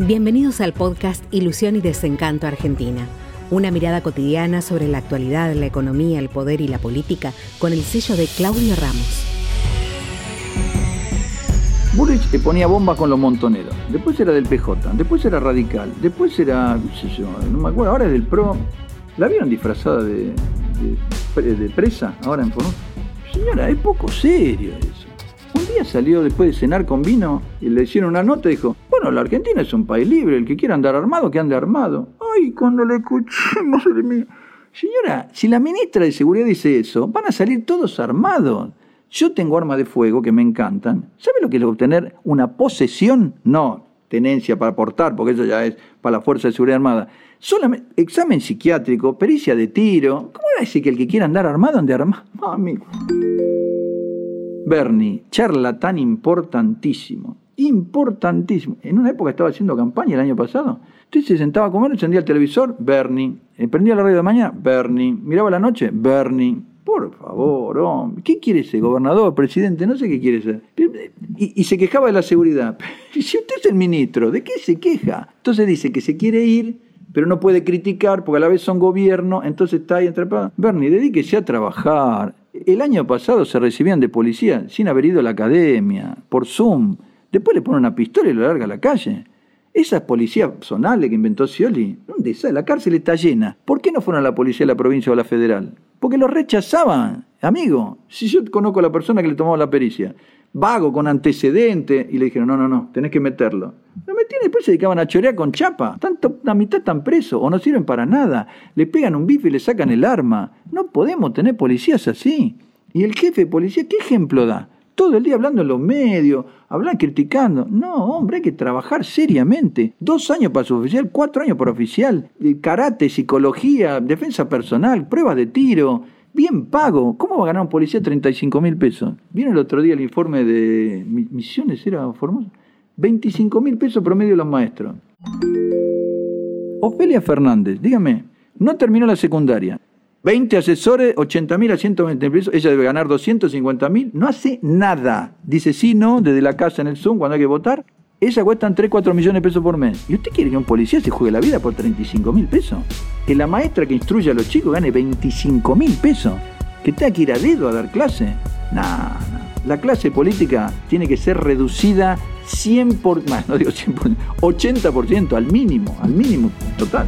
Bienvenidos al podcast Ilusión y Desencanto Argentina. Una mirada cotidiana sobre la actualidad, la economía, el poder y la política con el sello de Claudio Ramos. Bullrich le ponía bomba con los montoneros. Después era del PJ, después era radical, después era, qué sé yo, no me acuerdo, ahora es del PRO. ¿La vieron disfrazada de, de, presa ahora en Formosa? Señora, es poco serio eso. Un día salió después de cenar con vino y le hicieron una nota y dijo, bueno, la Argentina es un país libre, el que quiera andar armado, que ande armado. Ay, cuando le escuché, madre mía. Señora, si la ministra de Seguridad dice eso, van a salir todos armados. Yo tengo armas de fuego que me encantan. ¿Sabe lo que es obtener una posesión? No, tenencia para portar, porque eso ya es para la Fuerza de Seguridad Armada. Solamente examen psiquiátrico, pericia de tiro. ¿Cómo va a decir que el que quiera andar armado ande armado? Mami. Bernie, charlatán importantísimo. Importantísimo. En una época estaba haciendo campaña el año pasado. Usted se sentaba a comer, encendía el televisor, Bernie. Eh, prendía la radio de mañana, Bernie. Miraba la noche, Bernie. Por favor, hombre. ¿Qué quiere ser? ¿Gobernador? ¿Presidente? No sé qué quiere ser. Y, y, se quejaba de la seguridad. Si usted es el ministro, ¿de qué se queja? Entonces dice que se quiere ir, pero no puede criticar porque a la vez son gobierno, entonces está ahí entre... Bernie, dedíquese a trabajar. El año pasado se recibían de policía sin haber ido a la academia, por Zoom. Después le ponen una pistola y lo larga a la calle. Esas policías zonales que inventó Scioli, ¿dónde está? La cárcel está llena. ¿Por qué no fueron a la policía de la provincia o a la federal? Porque lo rechazaban. Amigo, si yo conozco a la persona que le tomaba la pericia, vago, con antecedente, y le dijeron, no, no, no, tenés que meterlo. Lo metían y después se dedicaban a chorear con chapa. Tanto, la mitad están presos o no sirven para nada. Le pegan un bife y le sacan el arma. No podemos tener policías así. ¿Y el jefe de policía qué ejemplo da? Todo el día hablando en los medios, hablar criticando. No, hombre, hay que trabajar seriamente. Dos años para su oficial, cuatro años para oficial. Karate, psicología, defensa personal, pruebas de tiro. Bien pago. ¿Cómo va a ganar un policía 35 mil pesos? ¿Vieron el otro día el informe de Misiones? ¿Era Formosa? 25 mil pesos promedio de los maestros. Ofelia Fernández, dígame, no terminó la secundaria. 20 asesores, 80 mil a 120 pesos, ella debe ganar 250 mil, no hace nada. Dice sí, no, desde la casa en el Zoom cuando hay que votar. Ella cuestan 3, 4 millones de pesos por mes. ¿Y usted quiere que un policía se juegue la vida por 35 mil pesos? Que la maestra que instruye a los chicos gane 25 mil pesos. Que tenga que ir a dedo a dar clase. No, no. La clase política tiene que ser reducida 100 por, no digo 100 80% al mínimo, al mínimo total.